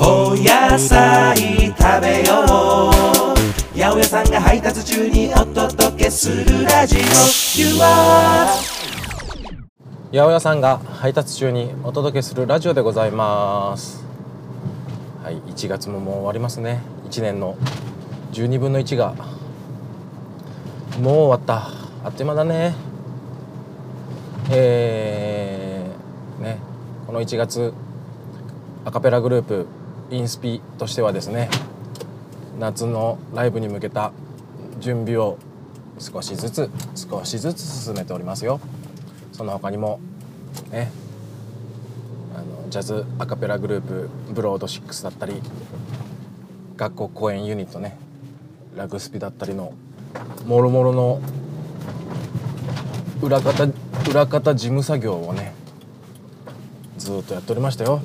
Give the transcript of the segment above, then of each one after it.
お野菜食べよう。八百屋さんが配達中にお届けするラジオ。You are 八百屋さんが配達中にお届けするラジオでございます。はい1月ももう終わりますね。1年の12分の1が。もう終わった。あっという間だね。えー、ねこの1月アカペラグループインスピとしてはですね夏のライブに向けた準備を少しずつ少しずつ進めておりますよその他にもねあのジャズアカペラグループブロード6だったり学校公演ユニットねラグスピだったりのもろもろの裏方裏方事務作業をねずっとやっておりましたよ。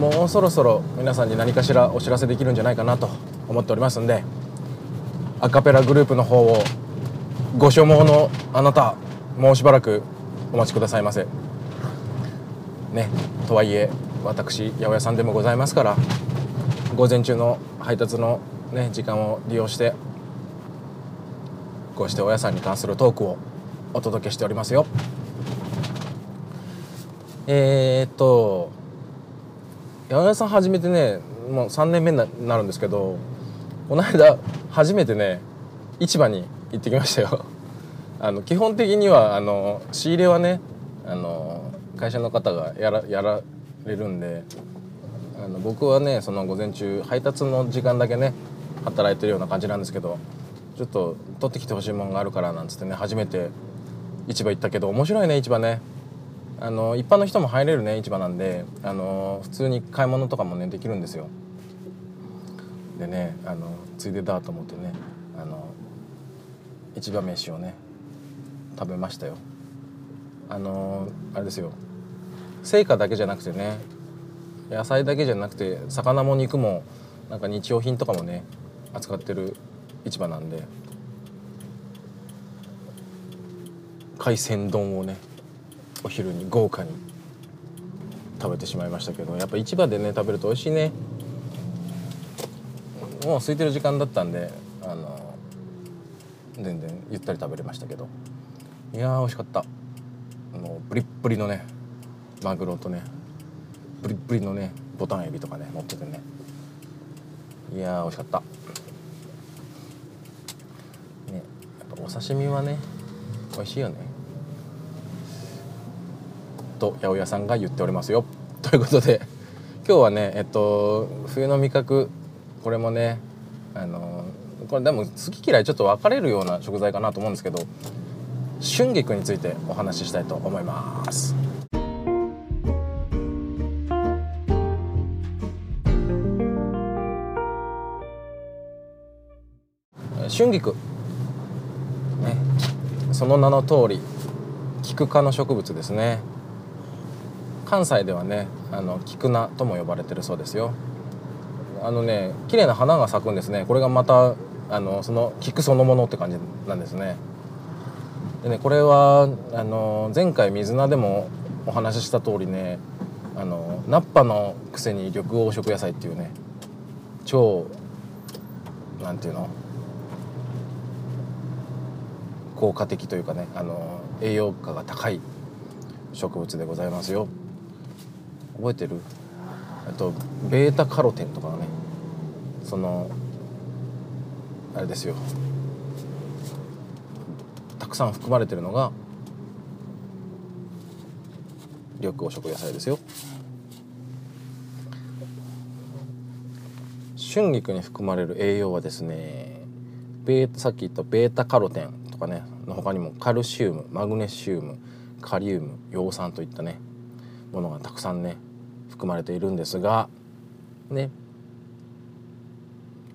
もうそろそろ皆さんに何かしらお知らせできるんじゃないかなと思っておりますんでアカペラグループの方をご所望のあなたもうしばらくお待ちくださいませ。ねとはいえ私八百屋さんでもございますから午前中の配達のね時間を利用してこうしてお野菜に関するトークをお届けしておりますよ。えー、っと八百屋さん始めてねもう3年目になるんですけどこの間初めてね市場に行ってきましたよ。あの基本的にはあの仕入れはねあの会社の方がやらやられるんであの僕はねその午前中配達の時間だけね働いてるような感じなんですけどちょっと取ってきてほしいものがあるからなんつってね初めて市場行ったけど面白いね市場ね。あの一般の人も入れるね市場なんで。あの普通に買い物とかもねできるんですよ。でねあのついでだと思ってねあの市場飯をね食べましたよ。あのあれですよ。成果だけじゃなくてね野菜だけじゃなくて魚も肉もなんか日用品とかもね扱ってる市場なんで。海鮮丼をねお昼に豪華に食べてしまいましたけどやっぱ市場でね食べると美味しいね。もう空いてる時間だったんであの全然ゆったり食べれましたけど。いやー美味しかった。もうブリッブリのねマグロとねブリッブリのねボタンエビとかね持っててね。いやー美味しかった。ねやっぱお刺身はね美味しいよね。と八百屋さんが言っておりますよ。ということで今日はねえっと冬の味覚これもねあのこれでも好き嫌いちょっと分かれるような食材かなと思うんですけど春菊についてお話ししたいと思います。春菊。ね。その名の通り菊科の植物ですね。関西ではねあの菊菜とも呼ばれてるそうですよ。あのね綺麗な花が咲くんですね。これがまたあのその菊そのものって感じなんですね。でねこれはあの前回水菜でもお話しした通りねあのナッパのくせに緑黄色野菜っていうね超なんていうの効果的というかねあの栄養価が高い植物でございますよ。覚えてる？あとベータカロテンとかねそのあれですよ。たくさん含まれてるのが緑黄色野菜ですよ。春菊に含まれる栄養はですねベータさっき言ったベータカロテンとかねの他にもカルシウムマグネシウムカリウム葉酸といったねものがたくさんね含まれているんですがね。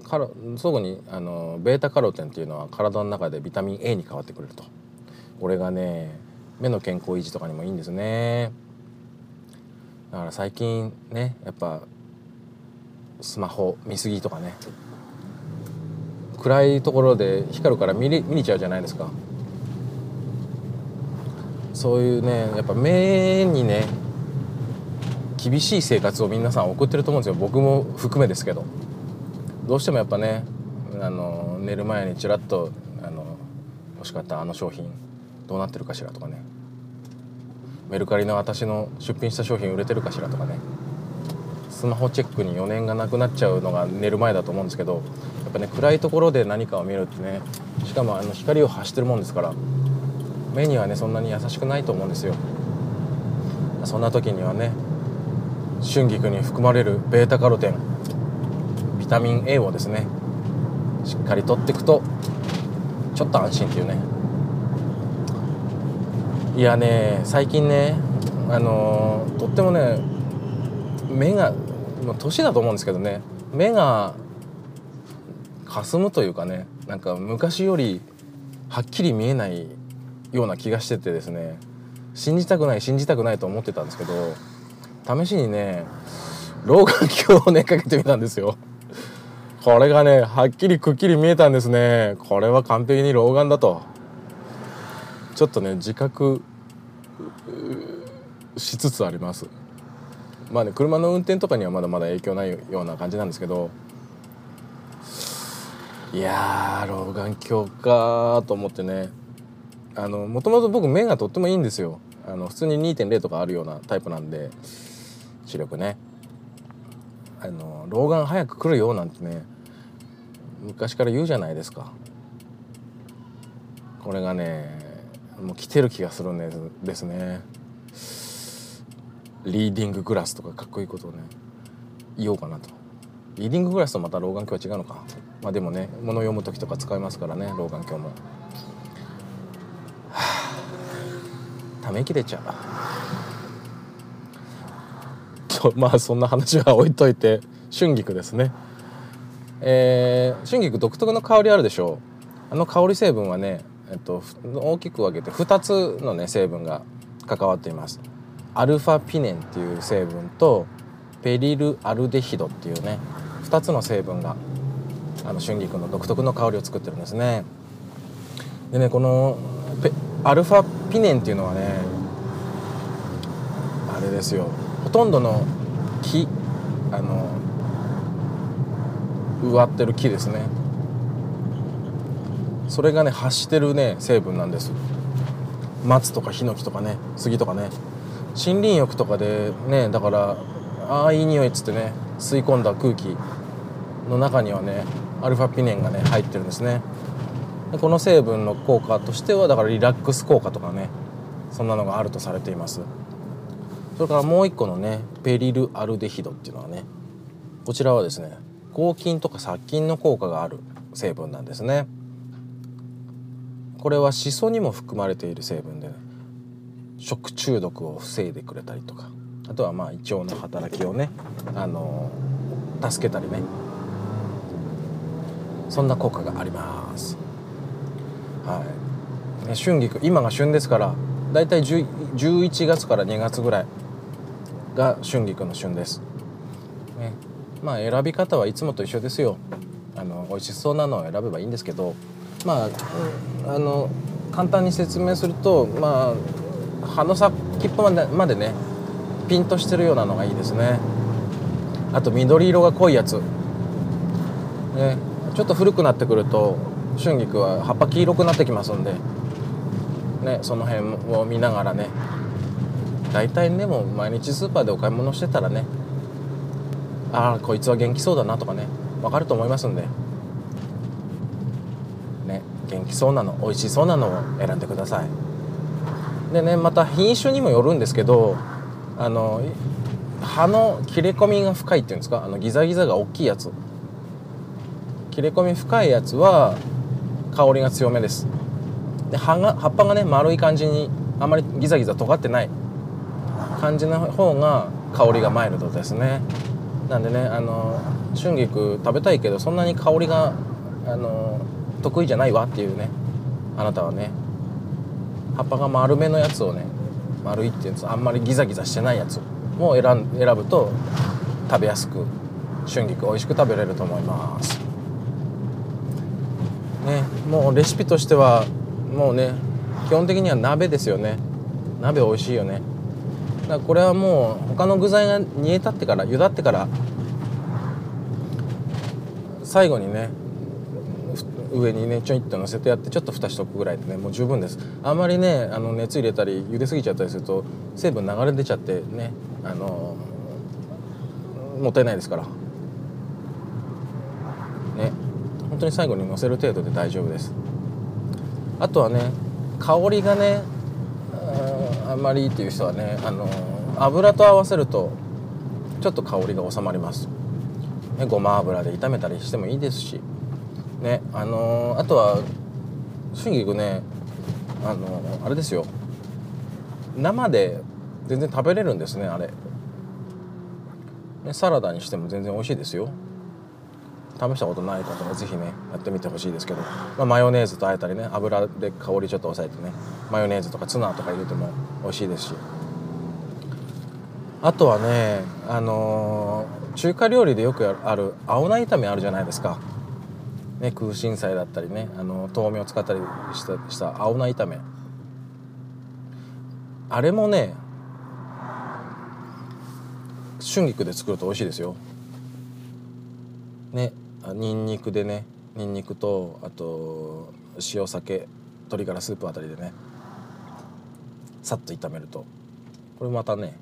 カロ特にあのベータカロテンっていうのは体の中でビタミン A に変わってくれると。これがね目の健康維持とかにもいいんですね。だから最近ねやっぱスマホ見過ぎとかね。暗いところで光るから見れ見にちゃうじゃないですか。そういうねやっぱ目にね厳しい生活を皆さん送ってると思うんですよ。僕も含めですけど。どうしてもやっぱねあの寝る前にちらっとあの欲しかったあの商品どうなってるかしらとかね。メルカリの私の出品した商品売れてるかしらとかね。スマホチェックに余念がなくなっちゃうのが寝る前だと思うんですけどやっぱね暗いところで何かを見るってねしかもあの光を発してるもんですから目にはねそんなに優しくないと思うんですよ。そんな時にはね春菊に含まれるベータカロテン。ビタミン A をですねしっかりとっていくとちょっと安心っていうね。いやね最近ねあのーとってもね目が年だと思うんですけどね目が霞むというかねなんか昔よりはっきり見えないような気がしててですね信じたくない信じたくないと思ってたんですけど試しにね老眼鏡をねかけてみたんですよ。これがねはっきりくっきり見えたんですね。これは完璧に老眼だと。ちょっとね自覚しつつあります。まあね車の運転とかにはまだまだ影響ないような感じなんですけど。いやー老眼鏡かと思ってね。あのもともと僕目がとってもいいんですよ。あの普通に2.0とかあるようなタイプなんで。視力ね。あの老眼早く来るよなんてね昔から言うじゃないですか。これがねもう来てる気がするんですですね。リーディンググラスとかかっこいいことをね言おうかなと。リーディンググラスとまた老眼鏡は違うのか。まあでもね物読む時とか使いますからね老眼鏡も。はあため息出ちゃう。と まあそんな話は置いといて春菊ですね。えー、春菊独特の香りあるでしょう。あの香り成分はね、えっと、大きく分けて2つのね成分が関わっています。アルファピネンっていう成分とペリルアルデヒドっていうね2つの成分があの春菊の独特の香りを作ってるんですね。でねこのペアルファピネンっていうのはねあれですよ。ほとんどの木あの植わってる木ですね。それがね発してるね成分なんです。松とかヒノキとかね杉とかね。森林浴とかでねだからああいい匂いっつってね吸い込んだ空気の中にはねアルファピネンがね入ってるんですね。でこの成分の効果としてはだからリラックス効果とかねそんなのがあるとされています。それからもう一個のねペリルアルデヒドっていうのはねこちらはですね抗菌とか殺菌の効果がある成分なんですね。これはシソにも含まれている成分で、食中毒を防いでくれたりとかあとはまあ胃腸の働きをねあの助けたりねそんな効果があります。はい、ね、春菊今が旬ですからだいたい11月から2月ぐらいが春菊の旬です、ね、まあ選び方はいつもと一緒ですよ。あの美味しそうなのを選べばいいんですけどまああの簡単に説明するとまあ葉の先っぽまでまでねピンとしてるようなのがいいですね。あと緑色が濃いやつ、ね、ちょっと古くなってくると春菊は葉っぱ黄色くなってきますんで、ね、その辺を見ながらね。大体ねも毎日スーパーでお買い物してたらねああこいつは元気そうだなとかね分かると思いますんで。ね元気そうなの美味しそうなのを選んでください。でねまた品種にもよるんですけどあの葉の切れ込みが深いっていうんですか？あのギザギザが大きいやつ。切れ込み深いやつは香りが強めです。で葉が葉っぱがね丸い感じにあまりギザギザ尖ってない。感じの方が香りがマイルドですね。なんでねあの春菊食べたいけどそんなに香りがあの得意じゃないわっていうねあなたはね。葉っぱが丸めのやつをね丸いっていうんですあんまりギザギザしてないやつを選選ぶと食べやすく春菊美味しく食べれると思います。ねもうレシピとしてはもうね基本的には鍋ですよね。鍋美味しいよね。だこれはもう他の具材が煮えたってから茹だってから最後にね上にねちょいっと乗せてやってちょっと蓋しとくぐらいでねもう十分です。あんまりねあの熱入れたり茹ですぎちゃったりすると成分流れ出ちゃってねあのもったいないですから。ね。本当に最後に乗せる程度で大丈夫です。あとはね香りがねあんまりっていう人はねあの油と合わせるとちょっと香りが収まります、ね、ごま油で炒めたりしてもいいですし。ねあのあとは春菊ねあのあれですよ。生で全然食べれるんですねあれ。ねサラダにしても全然美味しいですよ。試したことない方は是非ねやってみてほしいですけど、まあ、マヨネーズとあえたりね油で香りちょっと抑えてねマヨネーズとかツナとか入れても美味しいですし。あとはねあのー中華料理でよくある青菜炒めあるじゃないですか、ね、空心菜だったりねあの豆苗を使ったりしたした青菜炒め。あれもね春菊で作ると美味しいですよ。ねあニンニクでね。ニンニクとあと塩酒。鶏ガラスープあたりでね。さっと炒めると。これまたね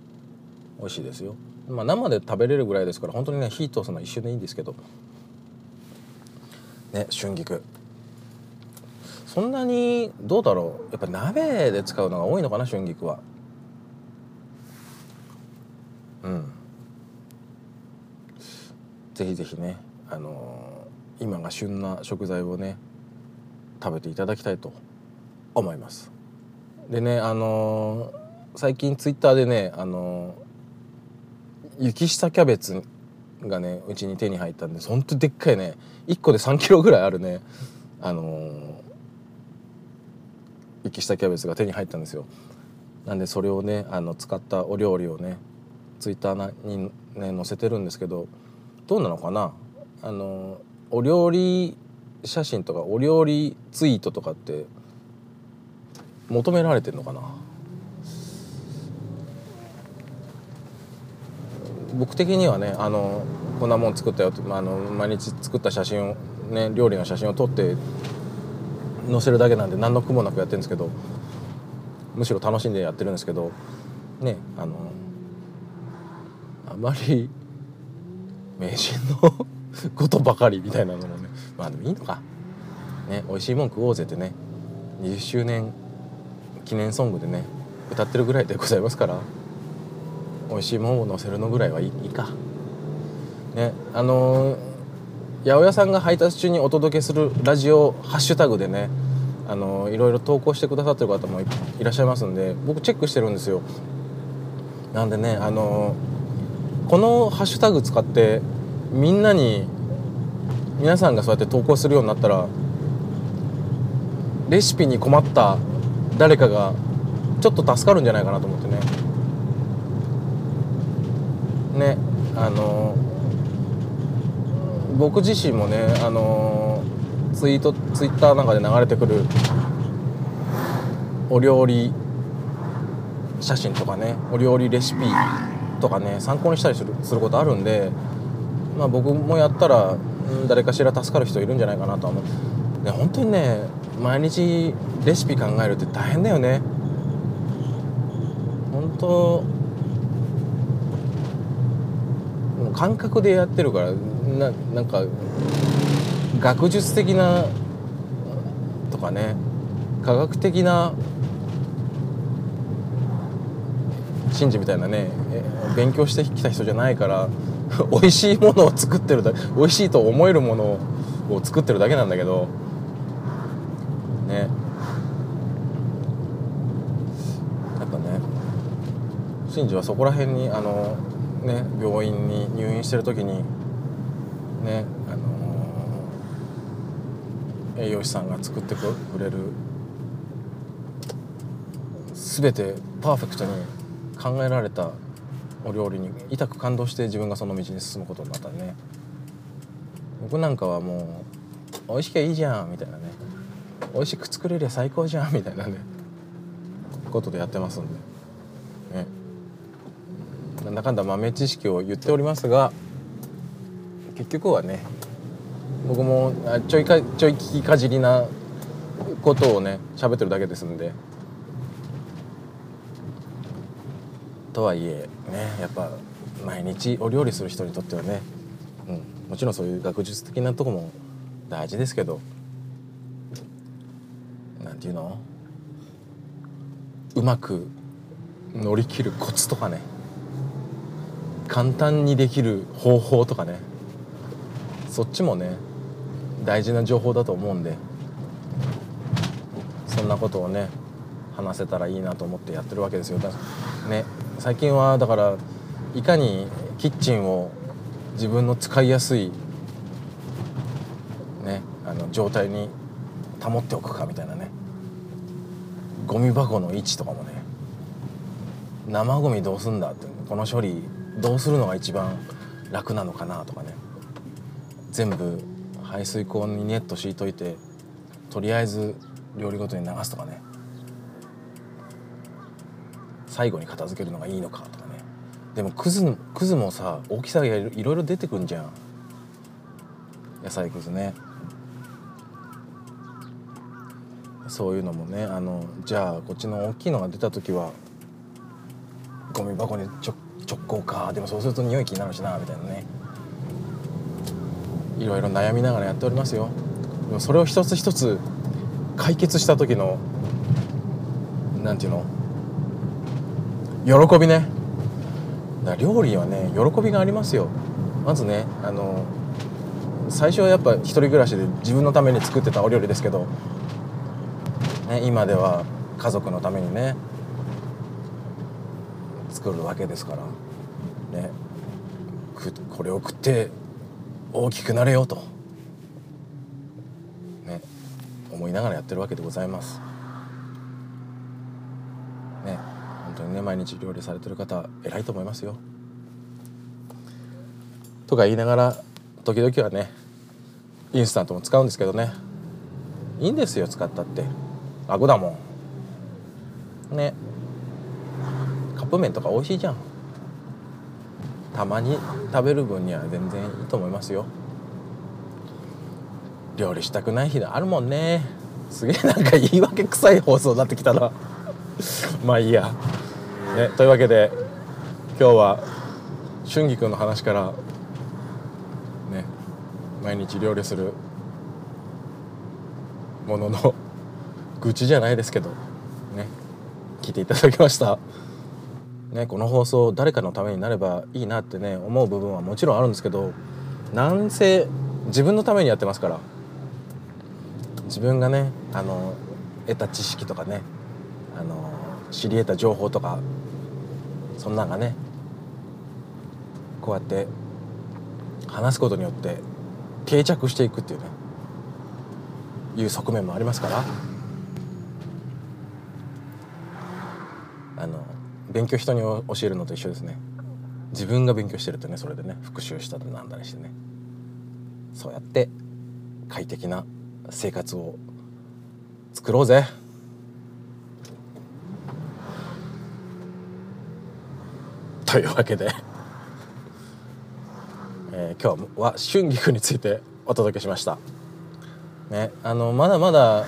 美味しいですよ。まあ生で食べれるぐらいですから本当にね火通すのは一瞬でいいんですけど。ね春菊。そんなにどうだろう。やっぱ鍋で使うのが多いのかな春菊は。うん。ぜひぜひね。あの今が旬な食材をね食べていただきたいと思います。でねあの最近ツイッターでねあの雪下キャベツがねうちに手に入ったんでほんとでっかいね1個で3キロぐらいあるねあの雪下キャベツが手に入ったんですよ。なんでそれをねあの使ったお料理をねツイッターにね載せてるんですけどどうなのかな？あのお料理写真とかお料理ツイートとかって求められてるのかな？僕的にはねあのこんなもん作ったよって、まあ、あの毎日作った写真をね料理の写真を撮って載せるだけなんで何の苦もなくやってるんですけどむしろ楽しんでやってるんですけどねあのあまり名人の ことばかりみたいなのもねまあでもいいのか。ね美味しいもん食おうぜってね。20周年記念ソングでね歌ってるぐらいでございますから。美味しいもんを載せるのぐらいはいいか。ねあのー八百屋さんが配達中にお届けするラジオハッシュタグでねあのいろいろ投稿してくださってる方もいいらっしゃいますんで僕チェックしてるんですよ。なんでねあのこのハッシュタグ使ってみんなに皆さんがそうやって投稿するようになったらレシピに困った誰かがちょっと助かるんじゃないかなと思ってね。ねあの僕自身もねあのツイートツイッターなんかで流れてくるお料理写真とかねお料理レシピとかね参考にしたりするすることあるんでまあ僕もやったら誰かしら助かる人いるんじゃないかなとは思う。ね本当にね毎日レシピ考えるって大変だよね。本当もう感覚でやってるからななんか学術的なとかね科学的な神事みたいなね勉強してきた人じゃないから 美味しいものを作ってるだ美味しいと思えるものを作ってるだけなんだけどね。やっぱね神事はそこら辺にあのね病院に入院してる時にねあの栄養士さんが作ってくれる全てパーフェクトに考えられたお料理に痛く感動して自分がその道に進むことになったね。僕なんかはもう美味しきゃいいじゃんみたいなね美味しく作れりゃ最高じゃんみたいなね。ことでやってますんで。ね。なんだかんだ豆知識を言っておりますが結局はね僕もちょいかちょい聞きかじりなことをね喋ってるだけですんで。とはいえねやっぱ毎日お料理する人にとってはね、うん、もちろんそういう学術的なとこも大事ですけどなんていうの？うまく乗り切るコツとかね簡単にできる方法とかねそっちもね大事な情報だと思うんでそんなことをね話せたらいいなと思ってやってるわけですよだ。ね、最近はだからいかにキッチンを自分の使いやすい、ね、あの状態に保っておくかみたいなね。ゴミ箱の位置とかもね生ゴミどうすんだってこの処理どうするのが一番楽なのかなとかね。全部排水口にネット敷いといてとりあえず料理ごとに流すとかね。最後に片付けるのがいいのかとかね。でもクズクズもさ大きさがいろいろ出てくんじゃん。野菜くずね。そういうのもねあのじゃあこっちの大きいのが出た時はゴミ箱に直直行か。でもそうすると匂い気になるしなみたいなね。いろいろ悩みながらやっておりますよ。でもそれを一つ一つ解決した時のなんていうの？喜びね。だ料理はね喜びがありますよ。まずねあの最初はやっぱ一人暮らしで自分のために作ってたお料理ですけど、ね、今では家族のためにね作るわけですからねこれを食って大きくなれようとね思いながらやってるわけでございますね本当にね毎日料理されてる方偉いと思いますよ。とか言いながら時々はねインスタントも使うんですけどね。いいんですよ使ったって。楽だもん。ね。カップ麺とか美味しいじゃん。たまに食べる分には全然いいと思いますよ。料理したくない日あるもんね。すげえなんか言い訳臭い放送になってきたな。まあいいや、ね、というわけで今日は春菊の話からね毎日料理するものの愚痴じゃないですけどね聞いていただきました。ねこの放送誰かのためになればいいなってね思う部分はもちろんあるんですけどなんせ自分のためにやってますから。自分がねあの得た知識とかねあの知り得た情報とかそんながねこうやって話すことによって定着していくっていうねいう側面もありますからあの勉強人に教えるのと一緒ですね。自分が勉強してるとねそれでね復習したりなんだりしてねそうやって快適な生活を作ろうぜ。というわけで、えー、今日は春菊についてお届けしました。ね、あのまだまだ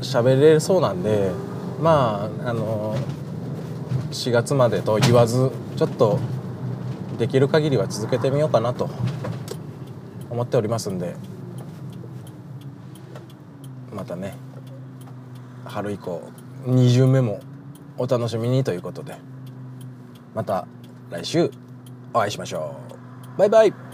喋れそうなんでまああの4月までと言わずちょっとできる限りは続けてみようかなと思っておりますんでまたね春以降2巡目もお楽しみにということでまた来週お会いしましょう。バイバイ。